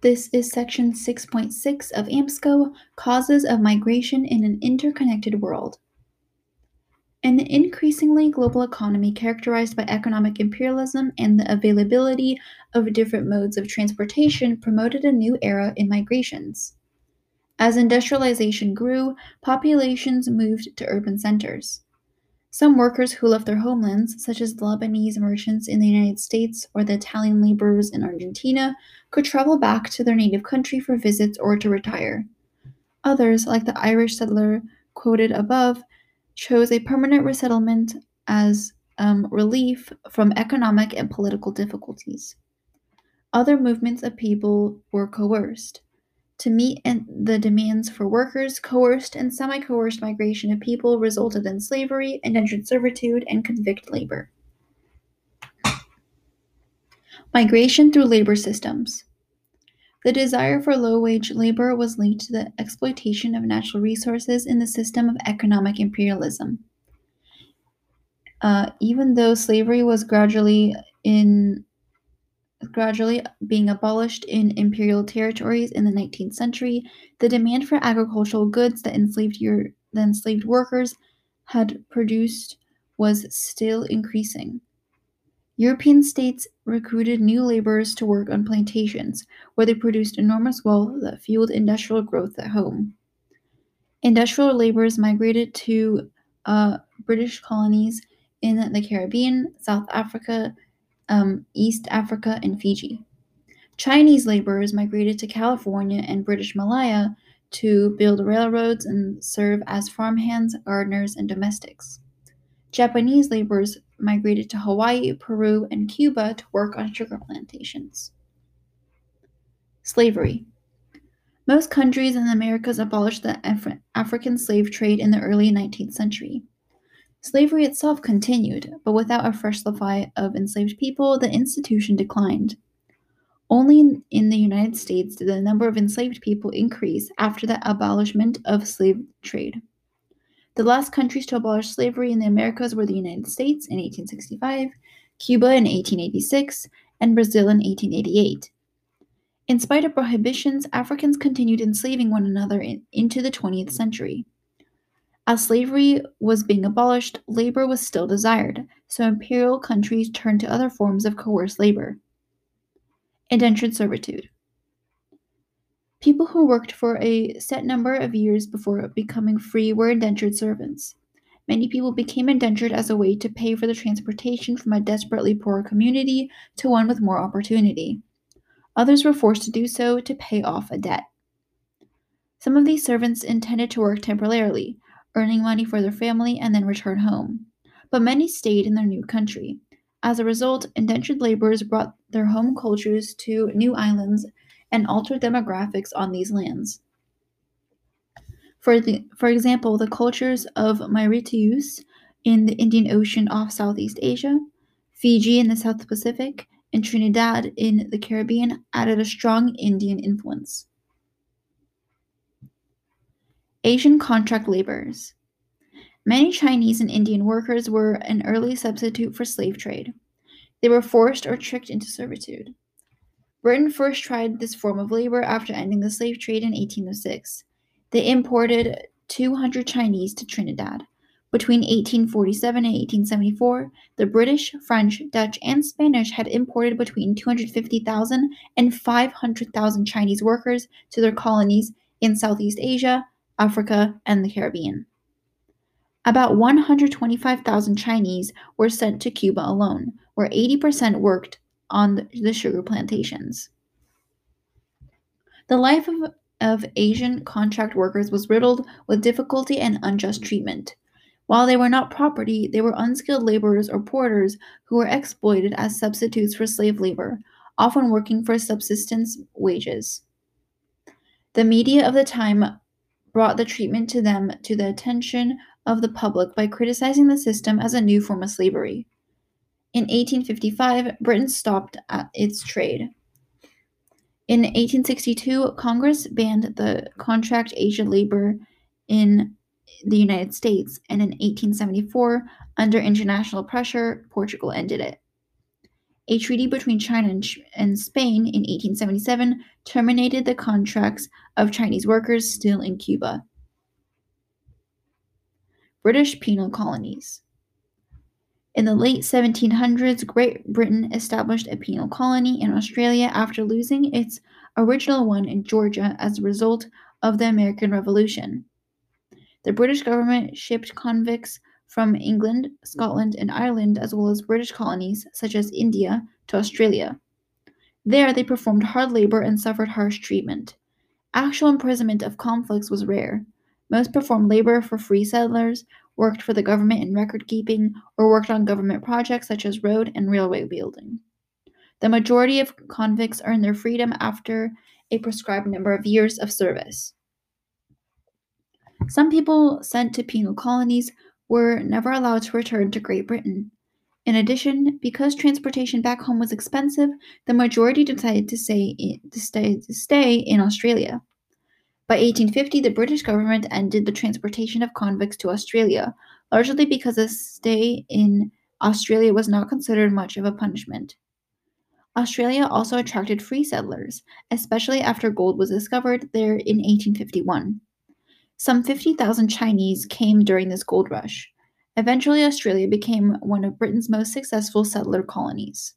This is section 6.6 of AMSCO Causes of Migration in an Interconnected World. An increasingly global economy characterized by economic imperialism and the availability of different modes of transportation promoted a new era in migrations. As industrialization grew, populations moved to urban centers. Some workers who left their homelands, such as the Lebanese merchants in the United States or the Italian laborers in Argentina, could travel back to their native country for visits or to retire. Others, like the Irish settler quoted above, chose a permanent resettlement as um, relief from economic and political difficulties. Other movements of people were coerced. To meet the demands for workers, coerced and semi coerced migration of people resulted in slavery, indentured servitude, and convict labor. Migration through labor systems. The desire for low wage labor was linked to the exploitation of natural resources in the system of economic imperialism. Uh, even though slavery was gradually in gradually being abolished in imperial territories in the 19th century, the demand for agricultural goods that enslaved the enslaved workers had produced was still increasing. European states recruited new laborers to work on plantations, where they produced enormous wealth that fueled industrial growth at home. Industrial laborers migrated to uh, British colonies in the Caribbean, South Africa, um, East Africa, and Fiji. Chinese laborers migrated to California and British Malaya to build railroads and serve as farmhands, gardeners, and domestics. Japanese laborers migrated to Hawaii, Peru, and Cuba to work on sugar plantations. Slavery. Most countries in the Americas abolished the Af- African slave trade in the early 19th century. Slavery itself continued, but without a fresh supply of enslaved people, the institution declined. Only in the United States did the number of enslaved people increase after the abolishment of slave trade. The last countries to abolish slavery in the Americas were the United States in 1865, Cuba in 1886, and Brazil in 1888. In spite of prohibitions, Africans continued enslaving one another in, into the 20th century. As slavery was being abolished, labor was still desired, so imperial countries turned to other forms of coerced labor. Indentured servitude. People who worked for a set number of years before becoming free were indentured servants. Many people became indentured as a way to pay for the transportation from a desperately poor community to one with more opportunity. Others were forced to do so to pay off a debt. Some of these servants intended to work temporarily, earning money for their family and then return home. But many stayed in their new country. As a result, indentured laborers brought their home cultures to new islands and altered demographics on these lands. For, the, for example, the cultures of Mauritius in the Indian Ocean off Southeast Asia, Fiji in the South Pacific, and Trinidad in the Caribbean added a strong Indian influence. Asian contract laborers. Many Chinese and Indian workers were an early substitute for slave trade. They were forced or tricked into servitude. Britain first tried this form of labor after ending the slave trade in 1806. They imported 200 Chinese to Trinidad. Between 1847 and 1874, the British, French, Dutch, and Spanish had imported between 250,000 and 500,000 Chinese workers to their colonies in Southeast Asia, Africa, and the Caribbean. About 125,000 Chinese were sent to Cuba alone, where 80% worked on the sugar plantations. The life of, of Asian contract workers was riddled with difficulty and unjust treatment. While they were not property, they were unskilled laborers or porters who were exploited as substitutes for slave labor, often working for subsistence wages. The media of the time brought the treatment to them to the attention of the public by criticizing the system as a new form of slavery. In 1855, Britain stopped its trade. In 1862, Congress banned the contract Asian labor in the United States, and in 1874, under international pressure, Portugal ended it. A treaty between China and, Spain in 1877 terminated the contracts of Chinese workers still in Cuba. British penal colonies. In the late 1700s, Great Britain established a penal colony in Australia after losing its original one in Georgia as a result of the American Revolution. The British government shipped convicts from England, Scotland, and Ireland, as well as British colonies such as India, to Australia. There, they performed hard labor and suffered harsh treatment. Actual imprisonment of convicts was rare. Most performed labor for free settlers, worked for the government in record keeping, or worked on government projects such as road and railway building. The majority of convicts earned their freedom after a prescribed number of years of service. Some people sent to penal colonies were never allowed to return to Great Britain. In addition, because transportation back home was expensive, the majority decided to stay in, to stay, to stay in Australia. By 1850, the British government ended the transportation of convicts to Australia, largely because a stay in Australia was not considered much of a punishment. Australia also attracted free settlers, especially after gold was discovered there in 1851. Some 50,000 Chinese came during this gold rush. Eventually, Australia became one of Britain's most successful settler colonies.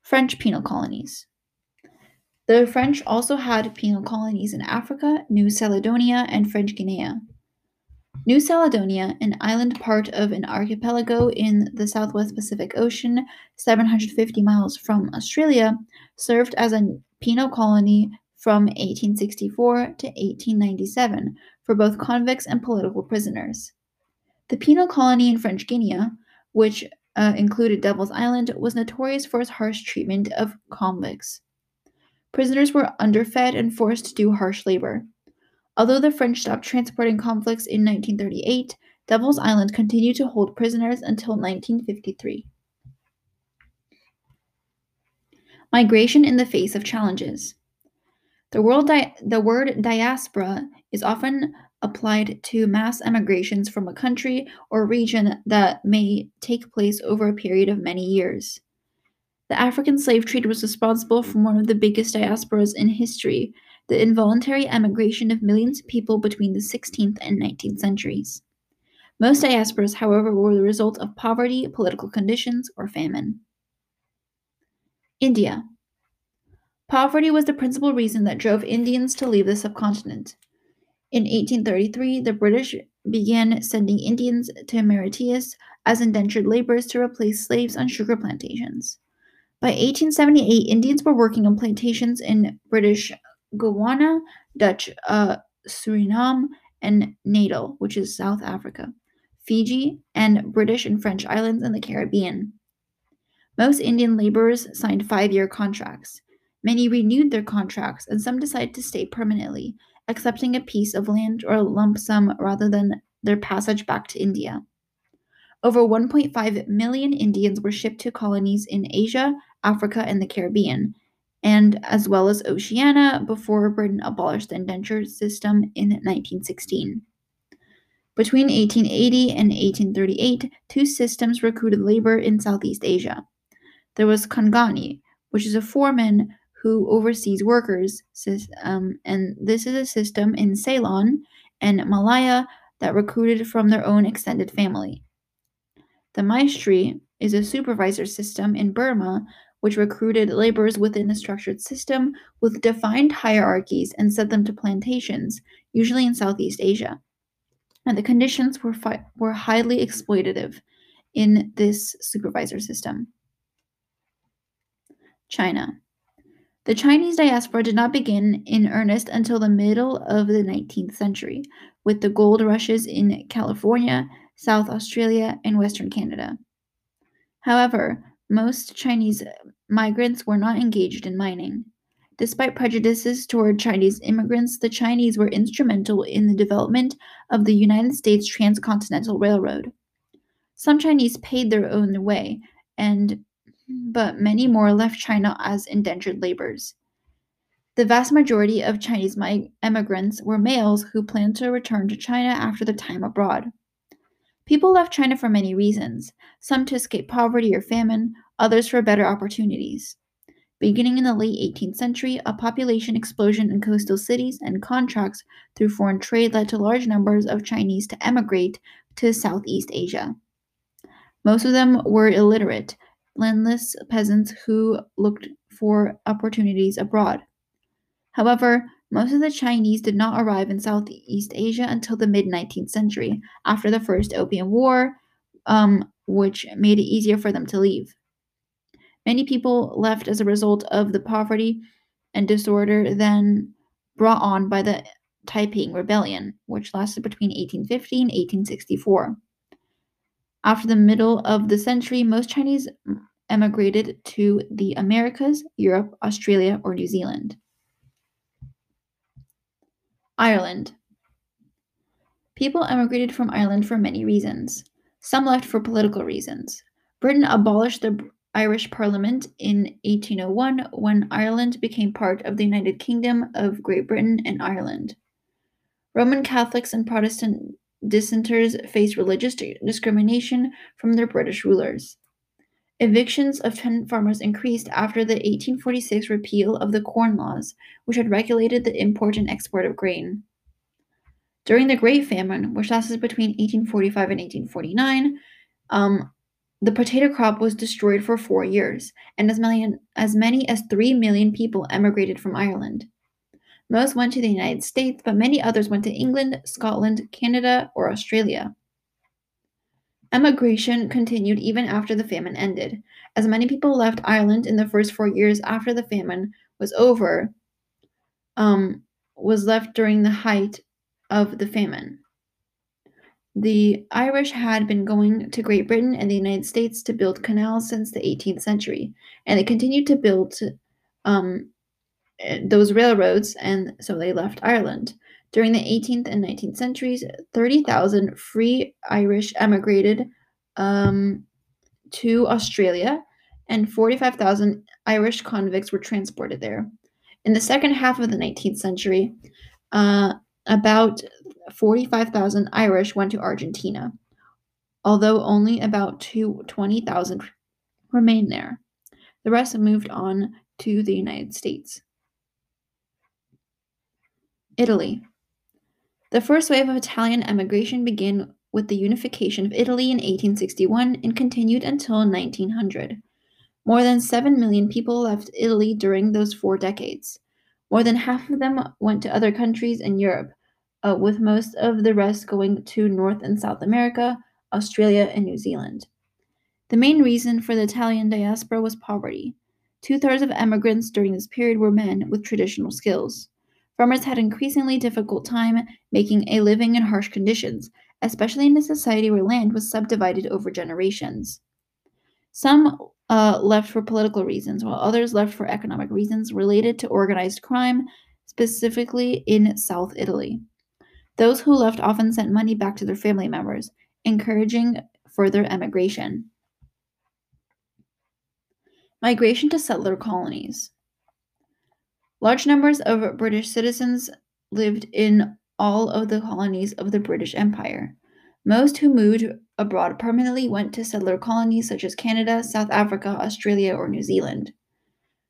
French penal colonies. The French also had penal colonies in Africa, New Caledonia, and French Guiana. New Caledonia, an island part of an archipelago in the southwest Pacific Ocean, 750 miles from Australia, served as a penal colony from 1864 to 1897 for both convicts and political prisoners. The penal colony in French Guiana, which uh, included Devil's Island, was notorious for its harsh treatment of convicts. Prisoners were underfed and forced to do harsh labor. Although the French stopped transporting convicts in 1938, Devil's Island continued to hold prisoners until 1953. Migration in the face of challenges. The, di- the word diaspora is often applied to mass emigrations from a country or region that may take place over a period of many years. The African slave trade was responsible for one of the biggest diasporas in history, the involuntary emigration of millions of people between the 16th and 19th centuries. Most diasporas, however, were the result of poverty, political conditions, or famine. India. Poverty was the principal reason that drove Indians to leave the subcontinent. In 1833, the British began sending Indians to Mauritius as indentured laborers to replace slaves on sugar plantations. By 1878, Indians were working on plantations in British Guiana, Dutch uh, Suriname, and Natal, which is South Africa, Fiji, and British and French islands in the Caribbean. Most Indian laborers signed five year contracts. Many renewed their contracts, and some decided to stay permanently, accepting a piece of land or a lump sum rather than their passage back to India. Over 1.5 million Indians were shipped to colonies in Asia, Africa, and the Caribbean, and as well as Oceania before Britain abolished the indenture system in 1916. Between 1880 and 1838, two systems recruited labor in Southeast Asia. There was Kangani, which is a foreman who oversees workers, um, and this is a system in Ceylon and Malaya that recruited from their own extended family. The Maistry is a supervisor system in Burma which recruited laborers within a structured system with defined hierarchies and sent them to plantations, usually in Southeast Asia. And the conditions were, fi- were highly exploitative in this supervisor system. China. The Chinese diaspora did not begin in earnest until the middle of the 19th century, with the gold rushes in California, South Australia, and Western Canada. However, most Chinese migrants were not engaged in mining. Despite prejudices toward Chinese immigrants, the Chinese were instrumental in the development of the United States Transcontinental Railroad. Some Chinese paid their own way, and but many more left China as indentured laborers. The vast majority of Chinese immigrants were males who planned to return to China after their time abroad. People left China for many reasons, some to escape poverty or famine, others for better opportunities. Beginning in the late 18th century, a population explosion in coastal cities and contracts through foreign trade led to large numbers of Chinese to emigrate to Southeast Asia. Most of them were illiterate, landless peasants who looked for opportunities abroad. However, most of the Chinese did not arrive in Southeast Asia until the mid 19th century, after the First Opium War, um, which made it easier for them to leave. Many people left as a result of the poverty and disorder then brought on by the Taiping Rebellion, which lasted between 1850 and 1864. After the middle of the century, most Chinese emigrated to the Americas, Europe, Australia, or New Zealand. Ireland. People emigrated from Ireland for many reasons. Some left for political reasons. Britain abolished the Irish Parliament in 1801 when Ireland became part of the United Kingdom of Great Britain and Ireland. Roman Catholics and Protestant dissenters faced religious discrimination from their British rulers. Evictions of tenant farmers increased after the 1846 repeal of the Corn Laws, which had regulated the import and export of grain. During the Great Famine, which lasted between 1845 and 1849, um, the potato crop was destroyed for four years, and as many, as many as 3 million people emigrated from Ireland. Most went to the United States, but many others went to England, Scotland, Canada, or Australia. Emigration continued even after the famine ended, as many people left Ireland in the first four years after the famine was over, um, was left during the height of the famine. The Irish had been going to Great Britain and the United States to build canals since the 18th century, and they continued to build um, those railroads, and so they left Ireland. During the 18th and 19th centuries, 30,000 free Irish emigrated um, to Australia, and 45,000 Irish convicts were transported there. In the second half of the 19th century, uh, about 45,000 Irish went to Argentina, although only about 20,000 remained there. The rest moved on to the United States. Italy. The first wave of Italian emigration began with the unification of Italy in 1861 and continued until 1900. More than 7 million people left Italy during those four decades. More than half of them went to other countries in Europe, uh, with most of the rest going to North and South America, Australia, and New Zealand. The main reason for the Italian diaspora was poverty. Two thirds of emigrants during this period were men with traditional skills. Farmers had increasingly difficult time making a living in harsh conditions, especially in a society where land was subdivided over generations. Some uh, left for political reasons, while others left for economic reasons related to organized crime, specifically in South Italy. Those who left often sent money back to their family members, encouraging further emigration. Migration to settler colonies. Large numbers of British citizens lived in all of the colonies of the British Empire. Most who moved abroad permanently went to settler colonies such as Canada, South Africa, Australia, or New Zealand.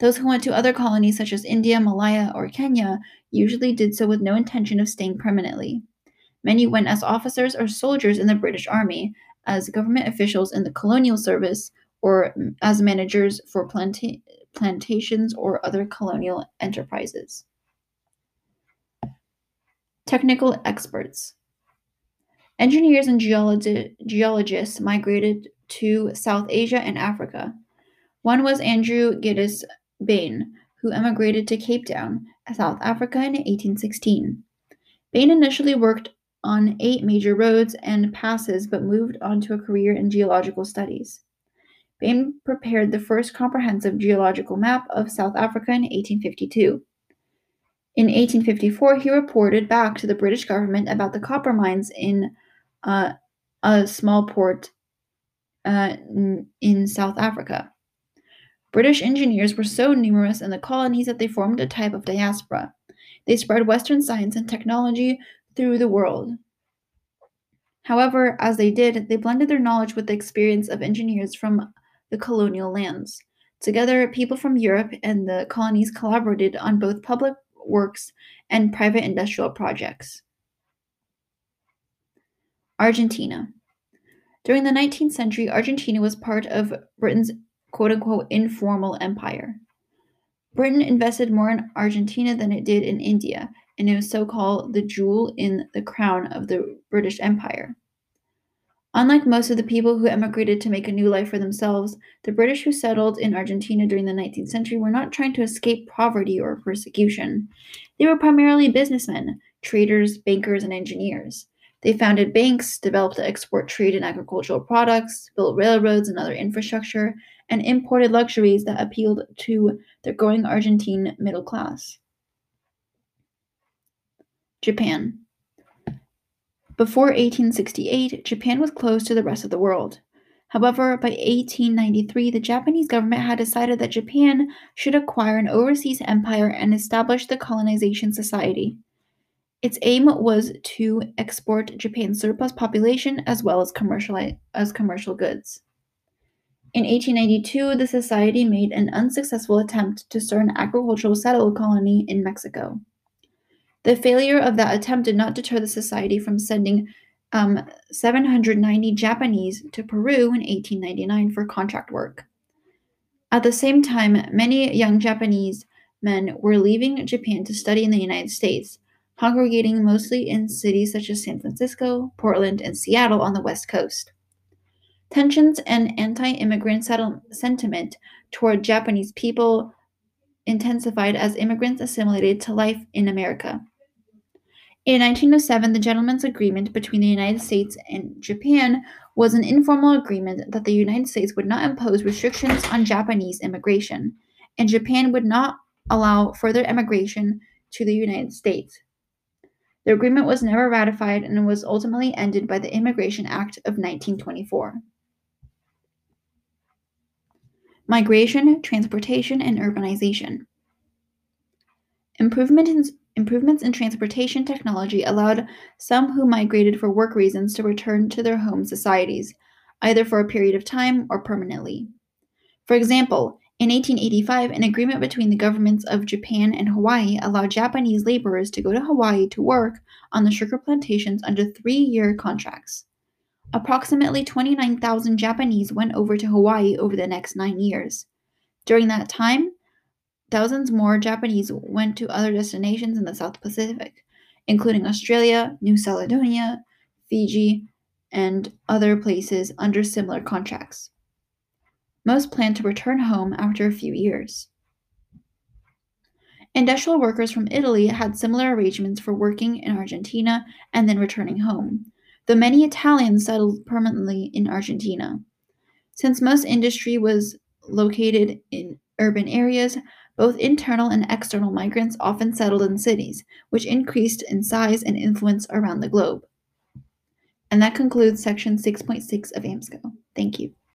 Those who went to other colonies such as India, Malaya, or Kenya usually did so with no intention of staying permanently. Many went as officers or soldiers in the British Army, as government officials in the colonial service, or as managers for planta- plantations or other colonial enterprises. Technical experts. Engineers and geologi- geologists migrated to South Asia and Africa. One was Andrew Geddes Bain, who emigrated to Cape Town, South Africa in 1816. Bain initially worked on eight major roads and passes but moved on to a career in geological studies. Bain prepared the first comprehensive geological map of South Africa in 1852. In 1854, he reported back to the British government about the copper mines in uh, a small port uh, in South Africa. British engineers were so numerous in the colonies that they formed a type of diaspora. They spread Western science and technology through the world. However, as they did, they blended their knowledge with the experience of engineers from the colonial lands. Together, people from Europe and the colonies collaborated on both public works and private industrial projects. Argentina. During the 19th century, Argentina was part of Britain's quote unquote informal empire. Britain invested more in Argentina than it did in India, and it was so called the jewel in the crown of the British Empire. Unlike most of the people who emigrated to make a new life for themselves, the British who settled in Argentina during the 19th century were not trying to escape poverty or persecution. They were primarily businessmen, traders, bankers, and engineers. They founded banks, developed the export trade in agricultural products, built railroads and other infrastructure, and imported luxuries that appealed to the growing Argentine middle class. Japan. Before 1868, Japan was closed to the rest of the world. However, by 1893, the Japanese government had decided that Japan should acquire an overseas empire and establish the Colonization Society. Its aim was to export Japan's surplus population as well as commercial, as commercial goods. In 1892, the society made an unsuccessful attempt to start an agricultural settler colony in Mexico. The failure of that attempt did not deter the society from sending um, 790 Japanese to Peru in 1899 for contract work. At the same time, many young Japanese men were leaving Japan to study in the United States, congregating mostly in cities such as San Francisco, Portland, and Seattle on the West Coast. Tensions and anti immigrant sentiment toward Japanese people intensified as immigrants assimilated to life in America. In 1907, the Gentlemen's Agreement between the United States and Japan was an informal agreement that the United States would not impose restrictions on Japanese immigration, and Japan would not allow further immigration to the United States. The agreement was never ratified and was ultimately ended by the Immigration Act of 1924. Migration, transportation, and urbanization. Improvement in Improvements in transportation technology allowed some who migrated for work reasons to return to their home societies, either for a period of time or permanently. For example, in 1885, an agreement between the governments of Japan and Hawaii allowed Japanese laborers to go to Hawaii to work on the sugar plantations under three year contracts. Approximately 29,000 Japanese went over to Hawaii over the next nine years. During that time, Thousands more Japanese went to other destinations in the South Pacific, including Australia, New Caledonia, Fiji, and other places under similar contracts. Most planned to return home after a few years. Industrial workers from Italy had similar arrangements for working in Argentina and then returning home, though many Italians settled permanently in Argentina. Since most industry was located in urban areas, both internal and external migrants often settled in cities, which increased in size and influence around the globe. And that concludes section 6.6 of AMSCO. Thank you.